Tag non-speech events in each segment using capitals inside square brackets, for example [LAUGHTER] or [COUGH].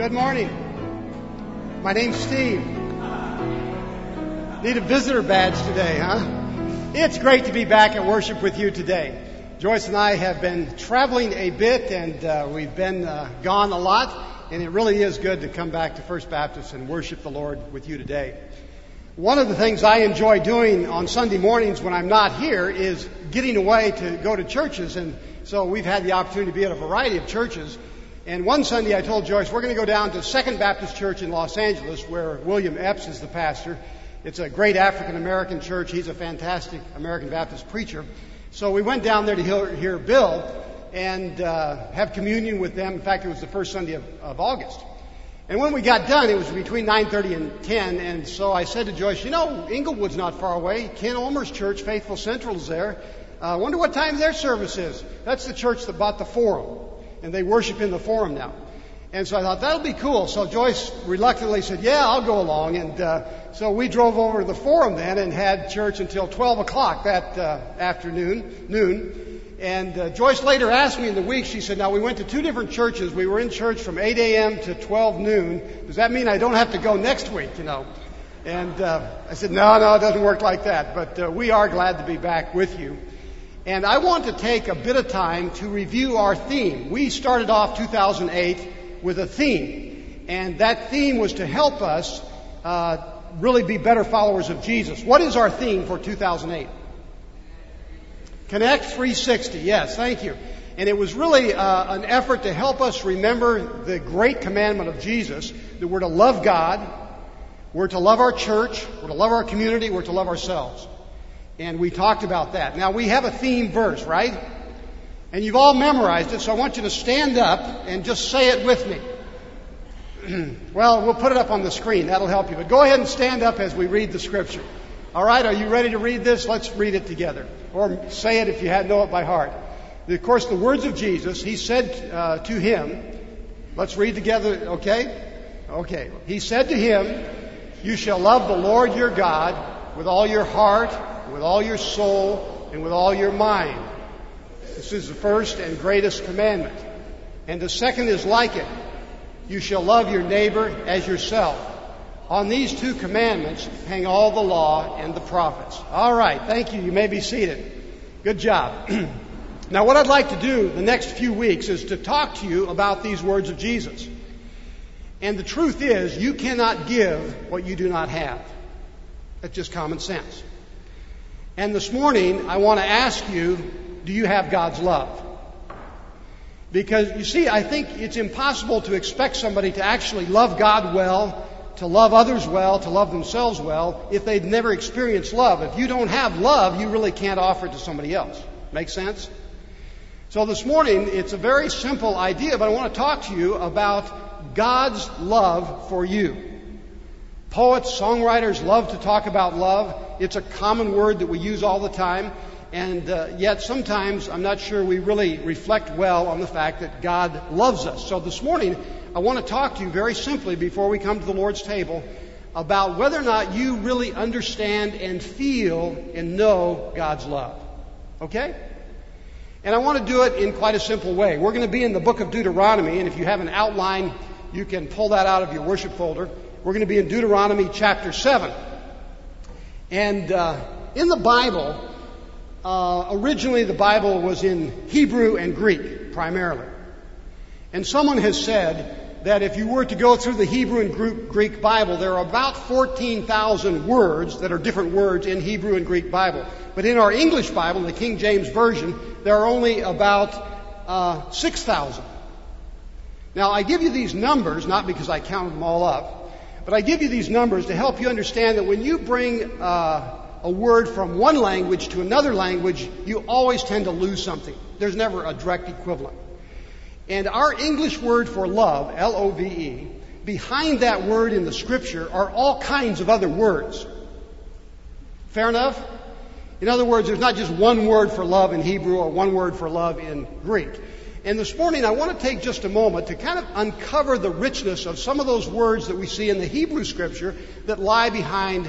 Good morning. My name's Steve. Need a visitor badge today, huh? It's great to be back at worship with you today. Joyce and I have been traveling a bit and uh, we've been uh, gone a lot, and it really is good to come back to First Baptist and worship the Lord with you today. One of the things I enjoy doing on Sunday mornings when I'm not here is getting away to go to churches, and so we've had the opportunity to be at a variety of churches. And one Sunday I told Joyce, we're going to go down to Second Baptist Church in Los Angeles where William Epps is the pastor. It's a great African American church. He's a fantastic American Baptist preacher. So we went down there to hear, hear Bill and uh, have communion with them. In fact, it was the first Sunday of, of August. And when we got done, it was between 9:30 and 10, and so I said to Joyce, "You know, Inglewood's not far away. Ken Ulmer's church, Faithful Central, is there. I uh, wonder what time their service is. That's the church that bought the forum and they worship in the forum now. And so I thought that'll be cool. So Joyce reluctantly said, "Yeah, I'll go along." And uh, so we drove over to the forum then and had church until 12 o'clock that uh, afternoon, noon. And uh, Joyce later asked me in the week. She said, "Now we went to two different churches. We were in church from 8 a.m. to 12 noon. Does that mean I don't have to go next week?" You know. And uh, I said, "No, no, it doesn't work like that. But uh, we are glad to be back with you." And I want to take a bit of time to review our theme. We started off 2008 with a theme, and that theme was to help us uh, really be better followers of Jesus. What is our theme for 2008? Connect 360. Yes, thank you. And it was really uh, an effort to help us remember the great commandment of Jesus that we're to love God, we're to love our church, we're to love our community, we're to love ourselves. And we talked about that. Now we have a theme verse, right? And you've all memorized it, so I want you to stand up and just say it with me. [CLEARS THROAT] well, we'll put it up on the screen. That'll help you. But go ahead and stand up as we read the scripture. All right, are you ready to read this? Let's read it together. Or say it if you know it by heart. Of course, the words of Jesus, he said uh, to him, let's read together, okay? Okay. He said to him, You shall love the Lord your God with all your heart with all your soul, and with all your mind. This is the first and greatest commandment. And the second is like it. You shall love your neighbor as yourself. On these two commandments hang all the law and the prophets. All right, thank you. You may be seated. Good job. [CLEARS THROAT] now, what I'd like to do the next few weeks is to talk to you about these words of Jesus. And the truth is, you cannot give what you do not have. That's just common sense. And this morning, I want to ask you do you have God's love? Because you see, I think it's impossible to expect somebody to actually love God well, to love others well, to love themselves well, if they've never experienced love. If you don't have love, you really can't offer it to somebody else. Make sense? So this morning, it's a very simple idea, but I want to talk to you about God's love for you. Poets, songwriters love to talk about love. It's a common word that we use all the time. And uh, yet sometimes I'm not sure we really reflect well on the fact that God loves us. So this morning, I want to talk to you very simply before we come to the Lord's table about whether or not you really understand and feel and know God's love. Okay? And I want to do it in quite a simple way. We're going to be in the book of Deuteronomy, and if you have an outline, you can pull that out of your worship folder. We're going to be in Deuteronomy chapter 7. And uh, in the Bible, uh, originally the Bible was in Hebrew and Greek primarily. And someone has said that if you were to go through the Hebrew and Greek Bible, there are about 14,000 words that are different words in Hebrew and Greek Bible. But in our English Bible, the King James Version, there are only about uh, 6,000. Now, I give you these numbers not because I counted them all up, but I give you these numbers to help you understand that when you bring uh, a word from one language to another language, you always tend to lose something. There's never a direct equivalent. And our English word for love, L O V E, behind that word in the scripture are all kinds of other words. Fair enough? In other words, there's not just one word for love in Hebrew or one word for love in Greek. And this morning I want to take just a moment to kind of uncover the richness of some of those words that we see in the Hebrew scripture that lie behind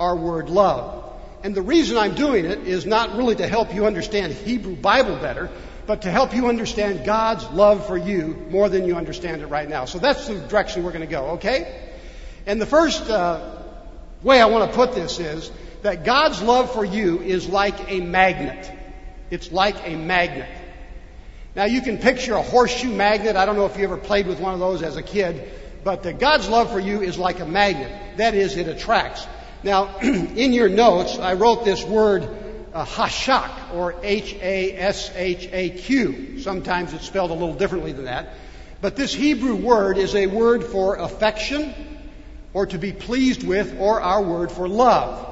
our word love. And the reason I'm doing it is not really to help you understand Hebrew Bible better, but to help you understand God's love for you more than you understand it right now. So that's the direction we're going to go, okay? And the first uh, way I want to put this is that God's love for you is like a magnet. It's like a magnet. Now you can picture a horseshoe magnet. I don't know if you ever played with one of those as a kid, but uh, God's love for you is like a magnet. That is, it attracts. Now, [CLEARS THROAT] in your notes, I wrote this word uh, hashak, or H-A-S-H-A-Q. Sometimes it's spelled a little differently than that. But this Hebrew word is a word for affection, or to be pleased with, or our word for love.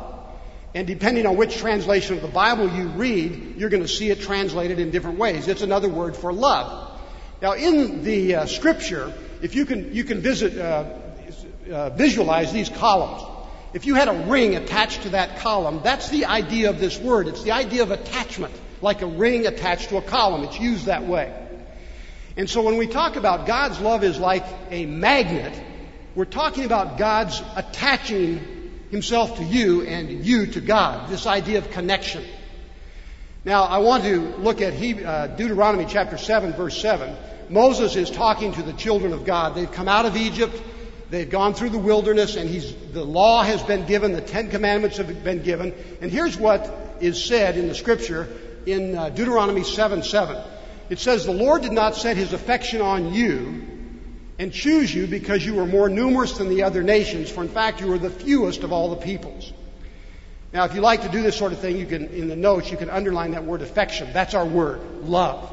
And depending on which translation of the Bible you read, you're going to see it translated in different ways. It's another word for love. Now, in the uh, scripture, if you can, you can visit, uh, uh, visualize these columns. If you had a ring attached to that column, that's the idea of this word. It's the idea of attachment, like a ring attached to a column. It's used that way. And so when we talk about God's love is like a magnet, we're talking about God's attaching himself to you and you to God. This idea of connection. Now, I want to look at uh, Deuteronomy chapter 7, verse 7. Moses is talking to the children of God. They've come out of Egypt. They've gone through the wilderness and he's, the law has been given. The Ten Commandments have been given. And here's what is said in the scripture in uh, Deuteronomy 7, 7. It says, The Lord did not set his affection on you and choose you because you were more numerous than the other nations, for in fact you were the fewest of all the peoples. Now, if you like to do this sort of thing, you can, in the notes, you can underline that word affection. That's our word, love.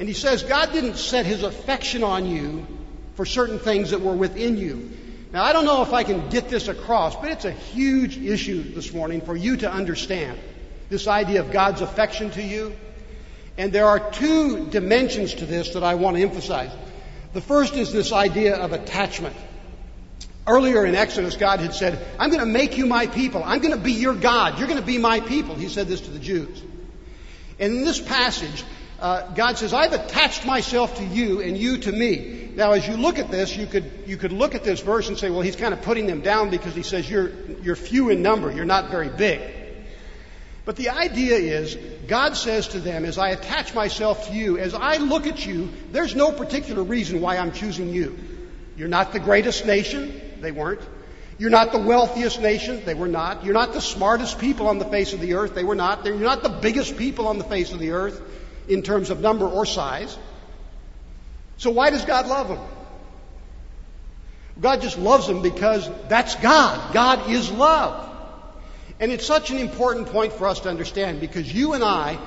And he says God didn't set his affection on you for certain things that were within you. Now, I don't know if I can get this across, but it's a huge issue this morning for you to understand. This idea of God's affection to you. And there are two dimensions to this that I want to emphasize. The first is this idea of attachment. Earlier in Exodus, God had said, I'm going to make you my people. I'm going to be your God. You're going to be my people. He said this to the Jews. And in this passage, uh, God says, I've attached myself to you and you to me. Now, as you look at this, you could, you could look at this verse and say, well, he's kind of putting them down because he says, you're, you're few in number. You're not very big. But the idea is, God says to them, as I attach myself to you, as I look at you, there's no particular reason why I'm choosing you. You're not the greatest nation. They weren't. You're not the wealthiest nation. They were not. You're not the smartest people on the face of the earth. They were not. You're not the biggest people on the face of the earth in terms of number or size. So why does God love them? God just loves them because that's God. God is love. And it's such an important point for us to understand because you and I,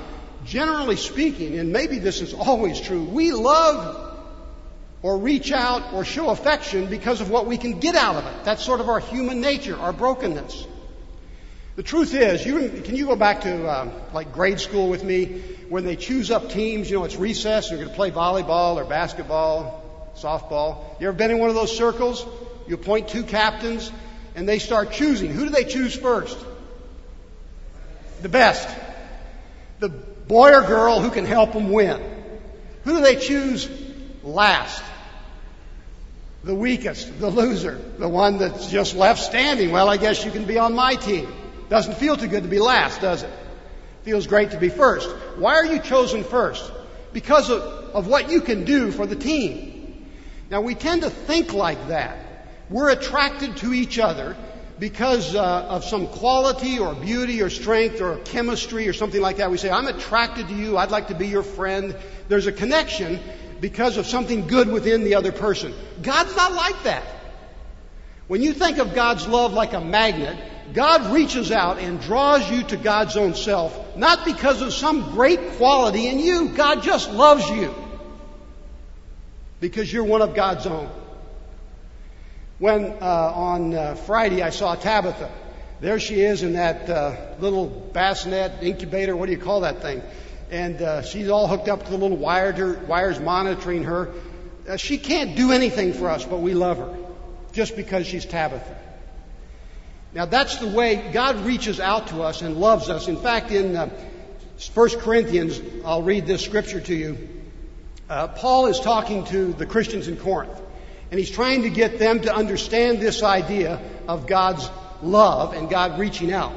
generally speaking, and maybe this is always true, we love or reach out or show affection because of what we can get out of it. That's sort of our human nature, our brokenness. The truth is, you can you go back to um, like grade school with me when they choose up teams? You know, it's recess. You're going to play volleyball or basketball, softball. You ever been in one of those circles? You appoint two captains, and they start choosing. Who do they choose first? The best. The boy or girl who can help them win. Who do they choose last? The weakest, the loser, the one that's just left standing. Well, I guess you can be on my team. Doesn't feel too good to be last, does it? Feels great to be first. Why are you chosen first? Because of, of what you can do for the team. Now, we tend to think like that. We're attracted to each other because uh, of some quality or beauty or strength or chemistry or something like that. We say, I'm attracted to you. I'd like to be your friend. There's a connection because of something good within the other person. God's not like that. When you think of God's love like a magnet, God reaches out and draws you to God's own self, not because of some great quality in you. God just loves you because you're one of God's own. When uh, on uh, Friday I saw Tabitha, there she is in that uh, little bassinet incubator. What do you call that thing? And uh, she's all hooked up to the little wire, wires monitoring her. Uh, she can't do anything for us, but we love her just because she's Tabitha. Now that's the way God reaches out to us and loves us. In fact, in uh, 1 Corinthians, I'll read this scripture to you. Uh, Paul is talking to the Christians in Corinth. And he's trying to get them to understand this idea of God's love and God reaching out.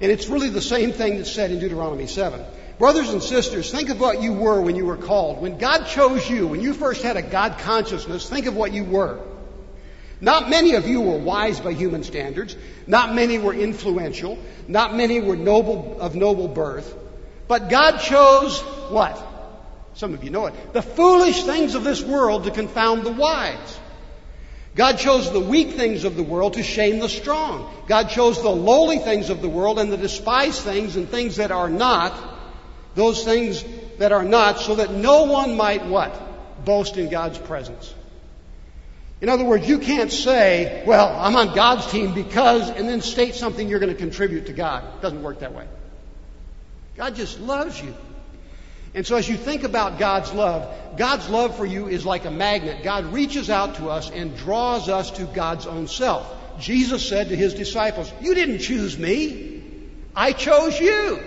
And it's really the same thing that's said in Deuteronomy 7. Brothers and sisters, think of what you were when you were called. When God chose you, when you first had a God consciousness, think of what you were. Not many of you were wise by human standards. Not many were influential. Not many were noble, of noble birth. But God chose what? Some of you know it. The foolish things of this world to confound the wise. God chose the weak things of the world to shame the strong. God chose the lowly things of the world and the despised things and things that are not, those things that are not, so that no one might what? Boast in God's presence. In other words, you can't say, well, I'm on God's team because, and then state something you're going to contribute to God. It doesn't work that way. God just loves you. And so as you think about God's love, God's love for you is like a magnet. God reaches out to us and draws us to God's own self. Jesus said to his disciples, You didn't choose me. I chose you.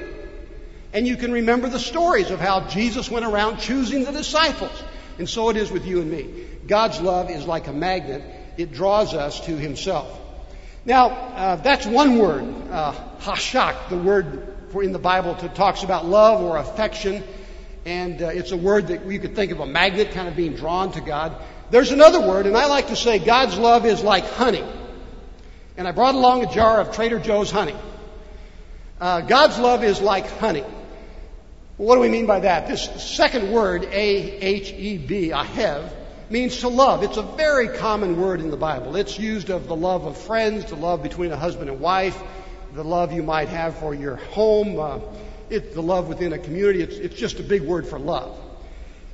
And you can remember the stories of how Jesus went around choosing the disciples. And so it is with you and me. God's love is like a magnet. It draws us to himself. Now, uh, that's one word, uh, hashak, the word in the Bible that talks about love or affection and uh, it's a word that you could think of a magnet kind of being drawn to God. There's another word, and I like to say God's love is like honey. And I brought along a jar of Trader Joe's honey. Uh, God's love is like honey. What do we mean by that? This second word, A-H-E-B, ahev, means to love. It's a very common word in the Bible. It's used of the love of friends, the love between a husband and wife, the love you might have for your home, uh, it's the love within a community. It's, it's just a big word for love.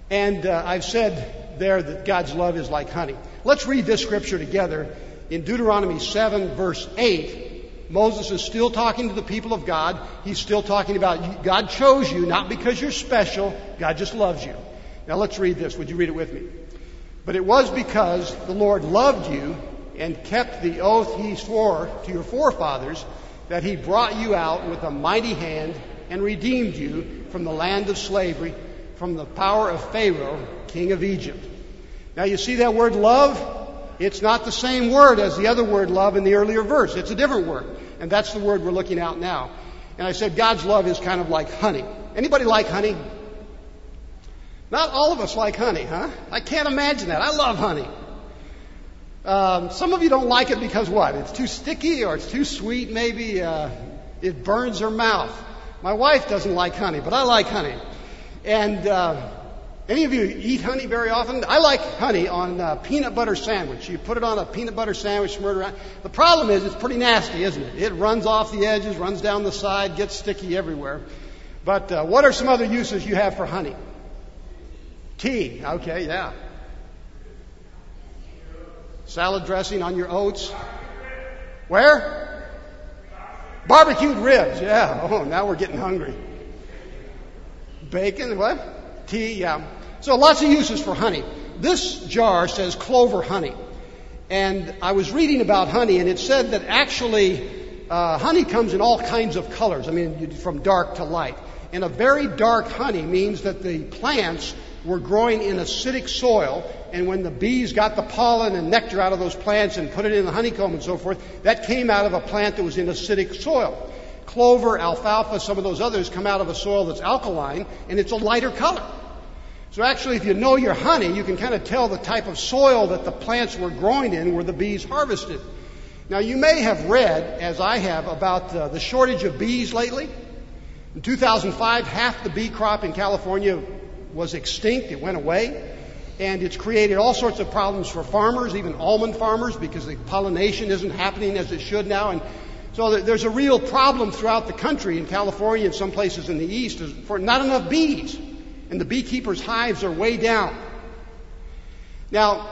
And uh, I've said there that God's love is like honey. Let's read this scripture together. In Deuteronomy 7, verse 8, Moses is still talking to the people of God. He's still talking about God chose you, not because you're special. God just loves you. Now let's read this. Would you read it with me? But it was because the Lord loved you and kept the oath he swore to your forefathers that he brought you out with a mighty hand and redeemed you from the land of slavery, from the power of Pharaoh, king of Egypt. Now you see that word love? It's not the same word as the other word love in the earlier verse. It's a different word. And that's the word we're looking at now. And I said God's love is kind of like honey. Anybody like honey? Not all of us like honey, huh? I can't imagine that. I love honey. Um, some of you don't like it because what? It's too sticky or it's too sweet, maybe. Uh, it burns your mouth. My wife doesn't like honey, but I like honey. And uh, any of you eat honey very often? I like honey on a peanut butter sandwich. You put it on a peanut butter sandwich, around. The problem is it's pretty nasty, isn't it? It runs off the edges, runs down the side, gets sticky everywhere. But uh, what are some other uses you have for honey? Tea. Okay, yeah. Salad dressing on your oats. Where? Barbecued ribs, yeah. [LAUGHS] Oh, now we're getting hungry. Bacon, what? Tea, yeah. So lots of uses for honey. This jar says clover honey. And I was reading about honey, and it said that actually uh, honey comes in all kinds of colors. I mean, from dark to light. And a very dark honey means that the plants were growing in acidic soil, and when the bees got the pollen and nectar out of those plants and put it in the honeycomb and so forth, that came out of a plant that was in acidic soil. Clover, alfalfa, some of those others come out of a soil that's alkaline, and it's a lighter color. So actually, if you know your honey, you can kind of tell the type of soil that the plants were growing in where the bees harvested. Now, you may have read, as I have, about uh, the shortage of bees lately. In 2005, half the bee crop in California was extinct, it went away. And it's created all sorts of problems for farmers, even almond farmers, because the pollination isn't happening as it should now. And so there's a real problem throughout the country, in California and some places in the east, for not enough bees. And the beekeepers' hives are way down. Now,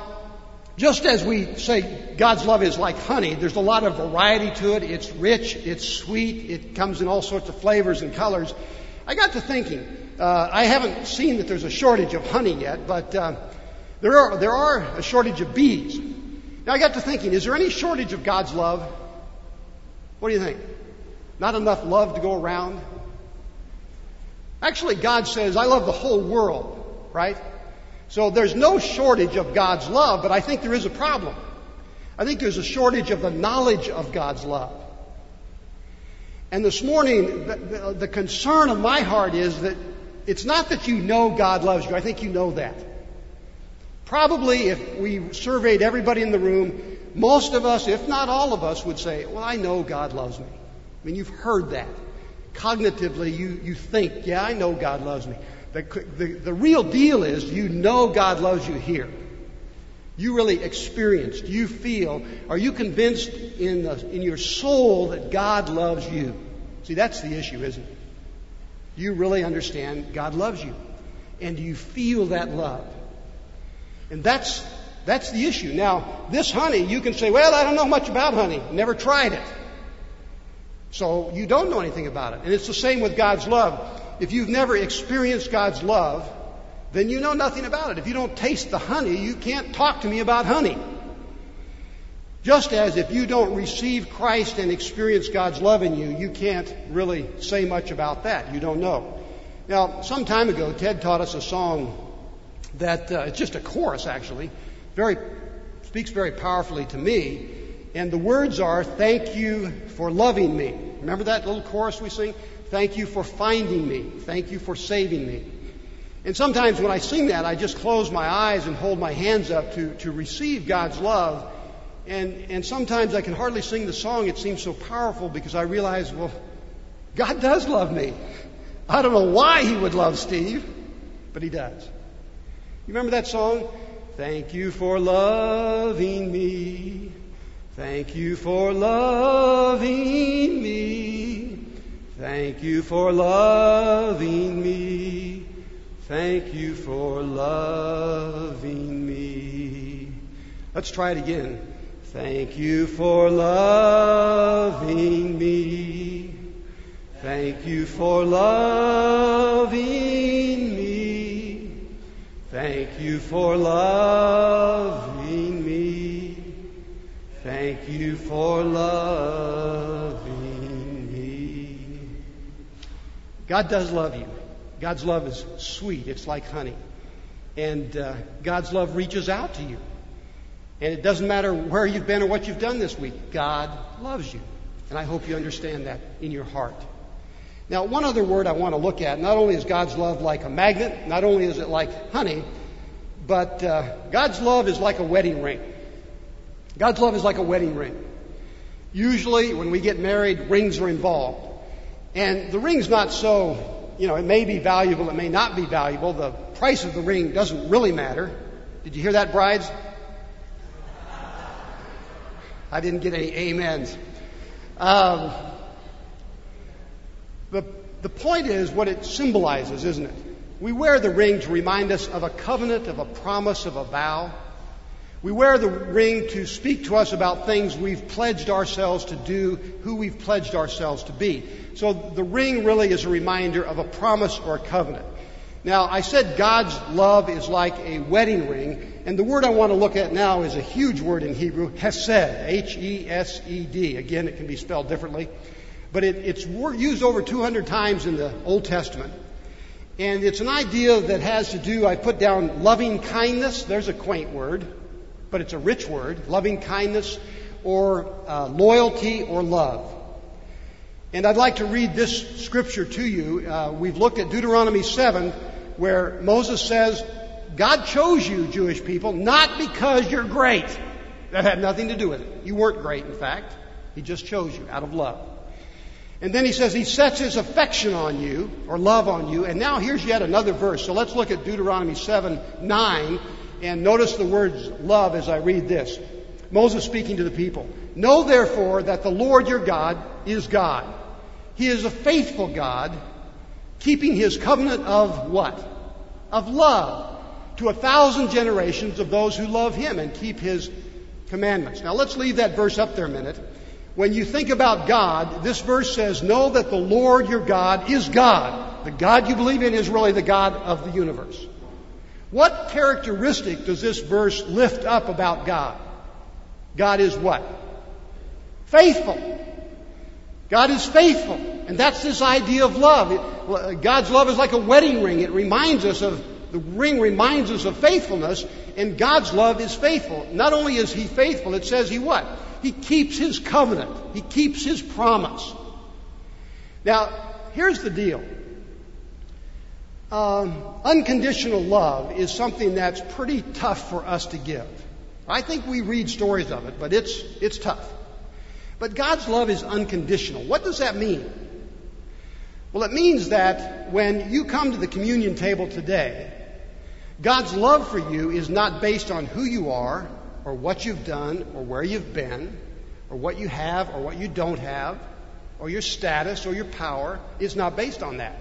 just as we say God's love is like honey, there's a lot of variety to it. It's rich, it's sweet, it comes in all sorts of flavors and colors. I got to thinking, uh, I haven't seen that there's a shortage of honey yet, but uh, there are there are a shortage of bees. Now I got to thinking, is there any shortage of God's love? What do you think? Not enough love to go around? Actually, God says, I love the whole world, right? So there's no shortage of God's love, but I think there is a problem. I think there's a shortage of the knowledge of God's love. And this morning, the, the, the concern of my heart is that it's not that you know God loves you. I think you know that. Probably if we surveyed everybody in the room, most of us, if not all of us, would say, Well, I know God loves me. I mean, you've heard that. Cognitively, you, you think, Yeah, I know God loves me. The, the, the real deal is you know God loves you here. You really experienced, you feel, are you convinced in, the, in your soul that God loves you? See, that's the issue, isn't it? You really understand God loves you. And you feel that love. And that's, that's the issue. Now, this honey, you can say, well, I don't know much about honey. Never tried it. So you don't know anything about it. And it's the same with God's love. If you've never experienced God's love, then you know nothing about it. If you don't taste the honey, you can't talk to me about honey. Just as if you don't receive Christ and experience God's love in you, you can't really say much about that. You don't know. Now, some time ago, Ted taught us a song that uh, it's just a chorus actually, very speaks very powerfully to me. And the words are, "Thank you for loving me." Remember that little chorus we sing? Thank you for finding me. Thank you for saving me. And sometimes when I sing that, I just close my eyes and hold my hands up to, to receive God's love. And, and sometimes I can hardly sing the song. It seems so powerful because I realize, well, God does love me. I don't know why He would love Steve, but He does. You remember that song? Thank you for loving me. Thank you for loving me. Thank you for loving me. Thank you for loving me. Let's try it again. Thank you for loving me. Thank you for loving me. Thank you for loving me. Thank you for loving me. God does love you. God's love is sweet. It's like honey. And uh, God's love reaches out to you. And it doesn't matter where you've been or what you've done this week. God loves you. And I hope you understand that in your heart. Now, one other word I want to look at. Not only is God's love like a magnet, not only is it like honey, but uh, God's love is like a wedding ring. God's love is like a wedding ring. Usually, when we get married, rings are involved. And the ring's not so, you know, it may be valuable, it may not be valuable. The price of the ring doesn't really matter. Did you hear that, brides? I didn't get any amens. Um, the, the point is what it symbolizes, isn't it? We wear the ring to remind us of a covenant, of a promise, of a vow. We wear the ring to speak to us about things we've pledged ourselves to do, who we've pledged ourselves to be. So the ring really is a reminder of a promise or a covenant. Now, I said God's love is like a wedding ring, and the word I want to look at now is a huge word in Hebrew, hesed, H-E-S-E-D. Again, it can be spelled differently, but it, it's used over 200 times in the Old Testament. And it's an idea that has to do, I put down loving kindness. There's a quaint word, but it's a rich word. Loving kindness or uh, loyalty or love. And I'd like to read this scripture to you. Uh, we've looked at Deuteronomy 7, where Moses says, God chose you, Jewish people, not because you're great. That had nothing to do with it. You weren't great, in fact. He just chose you out of love. And then he says he sets his affection on you, or love on you. And now here's yet another verse. So let's look at Deuteronomy 7, 9, and notice the words love as I read this. Moses speaking to the people. Know therefore that the Lord your God is God. He is a faithful God, keeping his covenant of what? Of love to a thousand generations of those who love him and keep his commandments. Now let's leave that verse up there a minute. When you think about God, this verse says, Know that the Lord your God is God. The God you believe in is really the God of the universe. What characteristic does this verse lift up about God? God is what? Faithful. God is faithful. And that's this idea of love. God's love is like a wedding ring. It reminds us of, the ring reminds us of faithfulness, and God's love is faithful. Not only is He faithful, it says He what? He keeps His covenant. He keeps His promise. Now, here's the deal. Um, unconditional love is something that's pretty tough for us to give. I think we read stories of it, but it's, it's tough. But God's love is unconditional. What does that mean? Well, it means that when you come to the communion table today, God's love for you is not based on who you are, or what you've done, or where you've been, or what you have, or what you don't have, or your status, or your power. It's not based on that.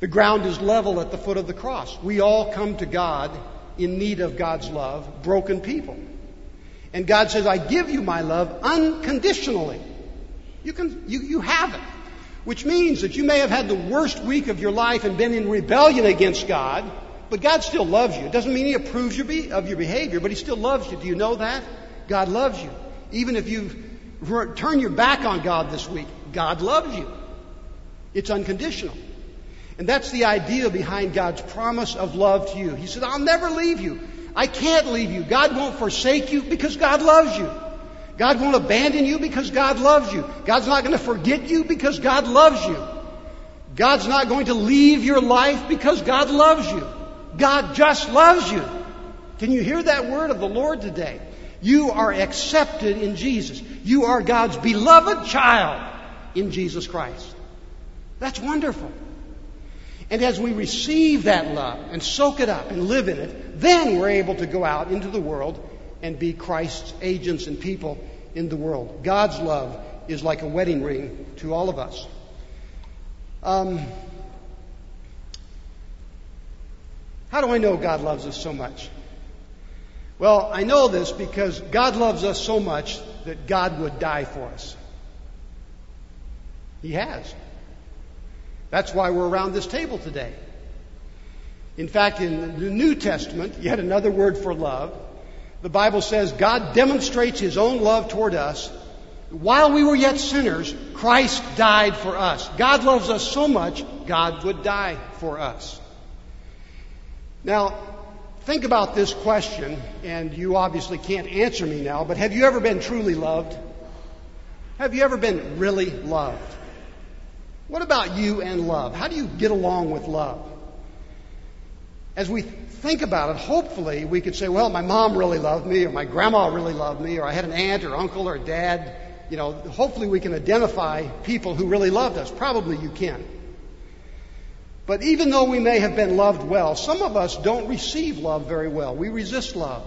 The ground is level at the foot of the cross. We all come to God in need of God's love, broken people. And God says, I give you my love unconditionally. You can, you, you have it. Which means that you may have had the worst week of your life and been in rebellion against God, but God still loves you. It doesn't mean He approves of your behavior, but He still loves you. Do you know that? God loves you. Even if you've turned your back on God this week, God loves you. It's unconditional. And that's the idea behind God's promise of love to you. He said, I'll never leave you. I can't leave you. God won't forsake you because God loves you. God won't abandon you because God loves you. God's not going to forget you because God loves you. God's not going to leave your life because God loves you. God just loves you. Can you hear that word of the Lord today? You are accepted in Jesus. You are God's beloved child in Jesus Christ. That's wonderful. And as we receive that love and soak it up and live in it, then we're able to go out into the world and be Christ's agents and people in the world. God's love is like a wedding ring to all of us. Um, how do I know God loves us so much? Well, I know this because God loves us so much that God would die for us. He has. That's why we're around this table today. In fact, in the New Testament, yet another word for love, the Bible says God demonstrates His own love toward us. While we were yet sinners, Christ died for us. God loves us so much, God would die for us. Now, think about this question, and you obviously can't answer me now, but have you ever been truly loved? Have you ever been really loved? What about you and love? How do you get along with love? As we think about it, hopefully we could say, well, my mom really loved me, or my grandma really loved me, or I had an aunt or uncle or dad. You know, hopefully we can identify people who really loved us. Probably you can. But even though we may have been loved well, some of us don't receive love very well. We resist love.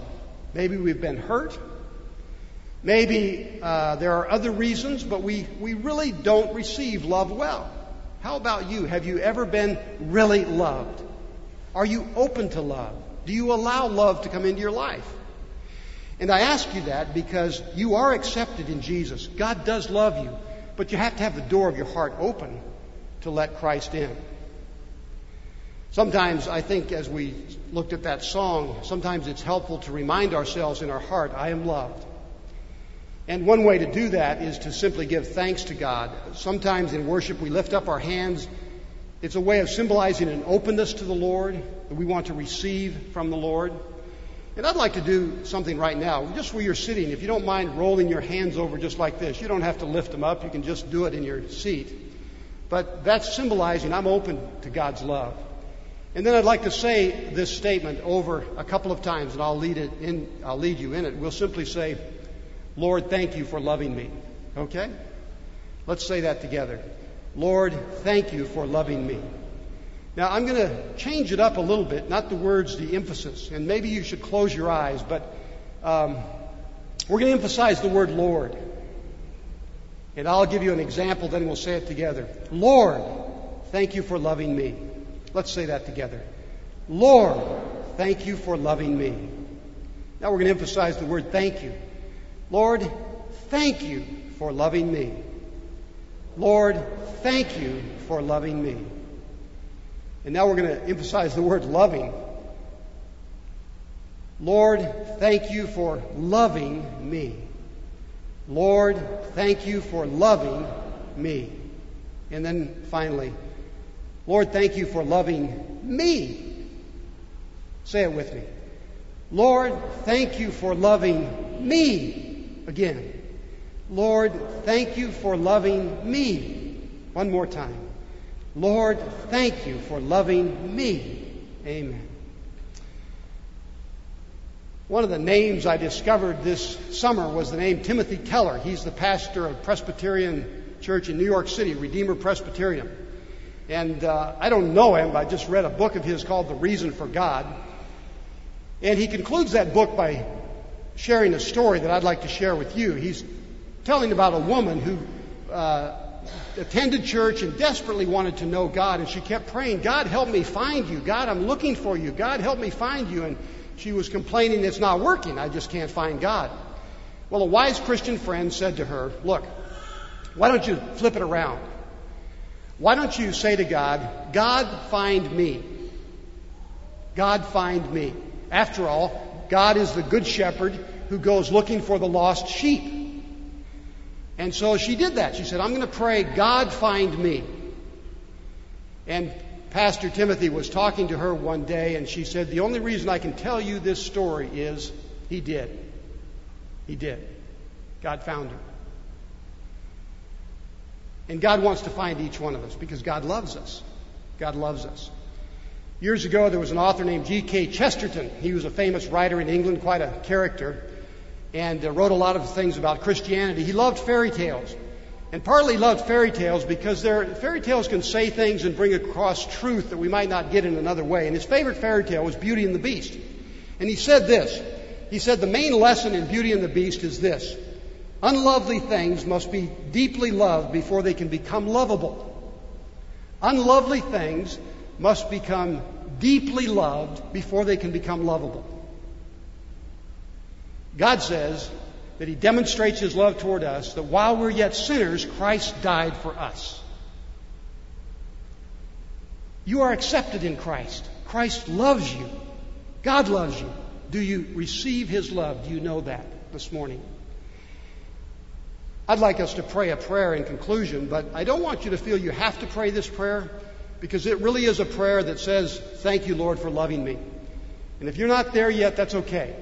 Maybe we've been hurt. Maybe uh, there are other reasons, but we, we really don't receive love well. How about you? Have you ever been really loved? Are you open to love? Do you allow love to come into your life? And I ask you that because you are accepted in Jesus. God does love you, but you have to have the door of your heart open to let Christ in. Sometimes I think as we looked at that song, sometimes it's helpful to remind ourselves in our heart, I am loved. And one way to do that is to simply give thanks to God. Sometimes in worship we lift up our hands. It's a way of symbolizing an openness to the Lord that we want to receive from the Lord. And I'd like to do something right now, just where you're sitting. If you don't mind rolling your hands over just like this, you don't have to lift them up. You can just do it in your seat. But that's symbolizing I'm open to God's love. And then I'd like to say this statement over a couple of times, and I'll lead it in. I'll lead you in it. We'll simply say, Lord, thank you for loving me. Okay? Let's say that together. Lord, thank you for loving me. Now, I'm going to change it up a little bit, not the words, the emphasis. And maybe you should close your eyes, but um, we're going to emphasize the word Lord. And I'll give you an example, then we'll say it together. Lord, thank you for loving me. Let's say that together. Lord, thank you for loving me. Now we're going to emphasize the word thank you. Lord, thank you for loving me. Lord, thank you for loving me. And now we're going to emphasize the word loving. Lord, thank you for loving me. Lord, thank you for loving me. And then finally, Lord, thank you for loving me. Say it with me. Lord, thank you for loving me again. Lord, thank you for loving me. One more time. Lord, thank you for loving me. Amen. One of the names I discovered this summer was the name Timothy Keller. He's the pastor of Presbyterian Church in New York City, Redeemer Presbyterian. And uh, I don't know him, but I just read a book of his called The Reason for God. And he concludes that book by sharing a story that I'd like to share with you. He's telling about a woman who uh, attended church and desperately wanted to know God, and she kept praying, God, help me find you. God, I'm looking for you. God, help me find you. And she was complaining, it's not working. I just can't find God. Well, a wise Christian friend said to her, Look, why don't you flip it around? Why don't you say to God, God, find me? God, find me. After all, God is the good shepherd who goes looking for the lost sheep. And so she did that. She said, I'm going to pray, God, find me. And Pastor Timothy was talking to her one day, and she said, The only reason I can tell you this story is he did. He did. God found her. And God wants to find each one of us because God loves us. God loves us. Years ago, there was an author named G.K. Chesterton. He was a famous writer in England, quite a character, and uh, wrote a lot of things about Christianity. He loved fairy tales. And partly loved fairy tales because fairy tales can say things and bring across truth that we might not get in another way. And his favorite fairy tale was Beauty and the Beast. And he said this. He said the main lesson in Beauty and the Beast is this. Unlovely things must be deeply loved before they can become lovable. Unlovely things must become deeply loved before they can become lovable. God says that He demonstrates His love toward us, that while we're yet sinners, Christ died for us. You are accepted in Christ. Christ loves you. God loves you. Do you receive His love? Do you know that this morning? I'd like us to pray a prayer in conclusion, but I don't want you to feel you have to pray this prayer because it really is a prayer that says, Thank you, Lord, for loving me. And if you're not there yet, that's okay.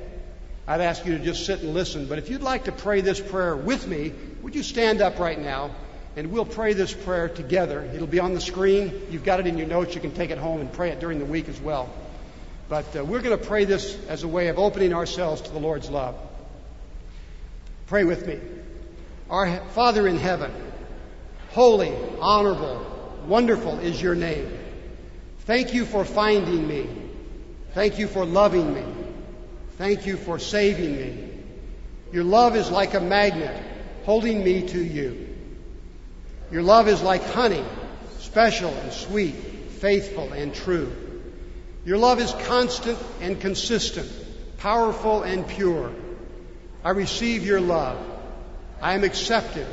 I'd ask you to just sit and listen. But if you'd like to pray this prayer with me, would you stand up right now and we'll pray this prayer together? It'll be on the screen. You've got it in your notes. You can take it home and pray it during the week as well. But uh, we're going to pray this as a way of opening ourselves to the Lord's love. Pray with me. Our Father in heaven, holy, honorable, wonderful is your name. Thank you for finding me. Thank you for loving me. Thank you for saving me. Your love is like a magnet holding me to you. Your love is like honey, special and sweet, faithful and true. Your love is constant and consistent, powerful and pure. I receive your love. I am accepted.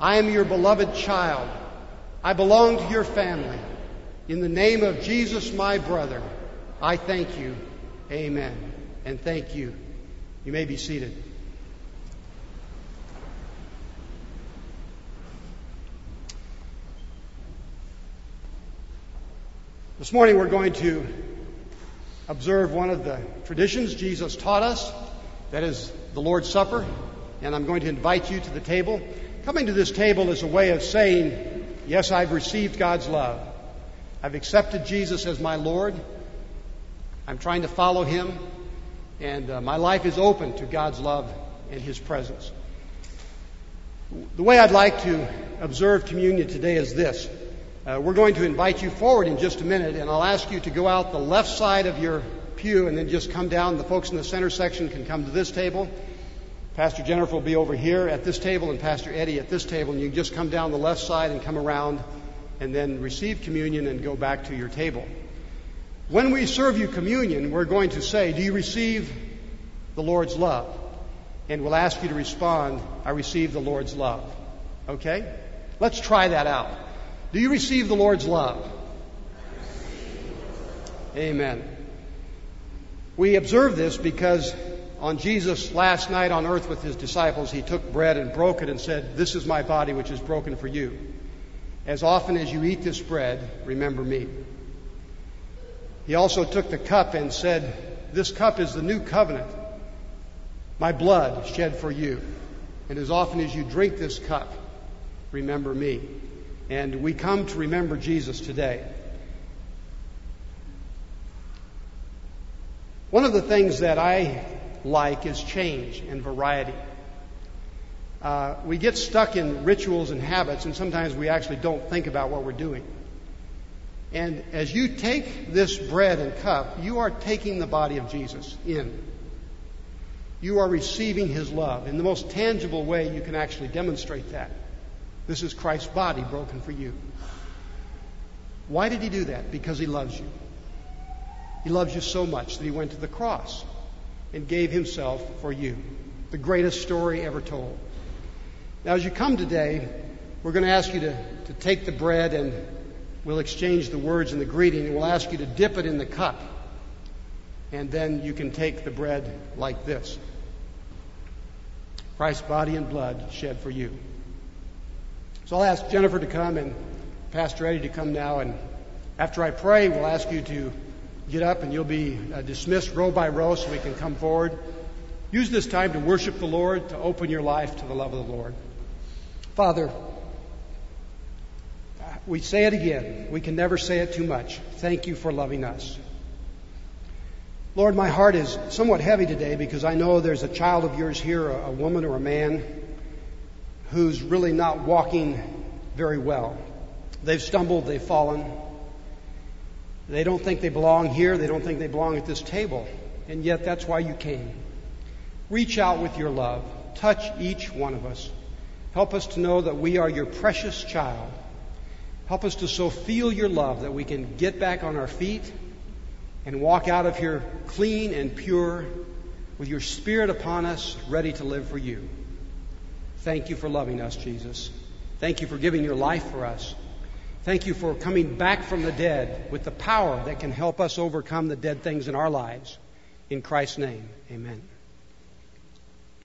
I am your beloved child. I belong to your family. In the name of Jesus, my brother, I thank you. Amen. And thank you. You may be seated. This morning we're going to observe one of the traditions Jesus taught us, that is the Lord's Supper and I'm going to invite you to the table. Coming to this table is a way of saying, Yes, I've received God's love. I've accepted Jesus as my Lord. I'm trying to follow Him, and uh, my life is open to God's love and His presence. The way I'd like to observe communion today is this. Uh, we're going to invite you forward in just a minute, and I'll ask you to go out the left side of your pew and then just come down. The folks in the center section can come to this table. Pastor Jennifer will be over here at this table and Pastor Eddie at this table, and you can just come down the left side and come around and then receive communion and go back to your table. When we serve you communion, we're going to say, Do you receive the Lord's love? And we'll ask you to respond, I receive the Lord's love. Okay? Let's try that out. Do you receive the Lord's love? Amen. We observe this because on Jesus' last night on earth with his disciples, he took bread and broke it and said, This is my body which is broken for you. As often as you eat this bread, remember me. He also took the cup and said, This cup is the new covenant, my blood shed for you. And as often as you drink this cup, remember me. And we come to remember Jesus today. One of the things that I like is change and variety. Uh, we get stuck in rituals and habits, and sometimes we actually don't think about what we're doing. And as you take this bread and cup, you are taking the body of Jesus in. You are receiving his love. In the most tangible way, you can actually demonstrate that. This is Christ's body broken for you. Why did he do that? Because he loves you. He loves you so much that he went to the cross and gave himself for you. The greatest story ever told. Now, as you come today, we're going to ask you to, to take the bread and we'll exchange the words and the greeting, and we'll ask you to dip it in the cup. And then you can take the bread like this Christ's body and blood shed for you. So I'll ask Jennifer to come and Pastor Eddie to come now. And after I pray, we'll ask you to get up and you'll be uh, dismissed row by row so we can come forward. Use this time to worship the Lord, to open your life to the love of the Lord. Father, we say it again. We can never say it too much. Thank you for loving us. Lord, my heart is somewhat heavy today because I know there's a child of yours here, a, woman or a man, who's really not walking very well. They've stumbled, they've fallen. They don't think they belong here, they don't think they belong at this table, and yet that's why you came. Reach out with your love, touch each one of us. Help us to know that we are your precious child. Help us to so feel your love that we can get back on our feet and walk out of here clean and pure with your Spirit upon us, ready to live for you. Thank you for loving us, Jesus. Thank you for giving your life for us. Thank you for coming back from the dead with the power that can help us overcome the dead things in our lives. In Christ's name, amen.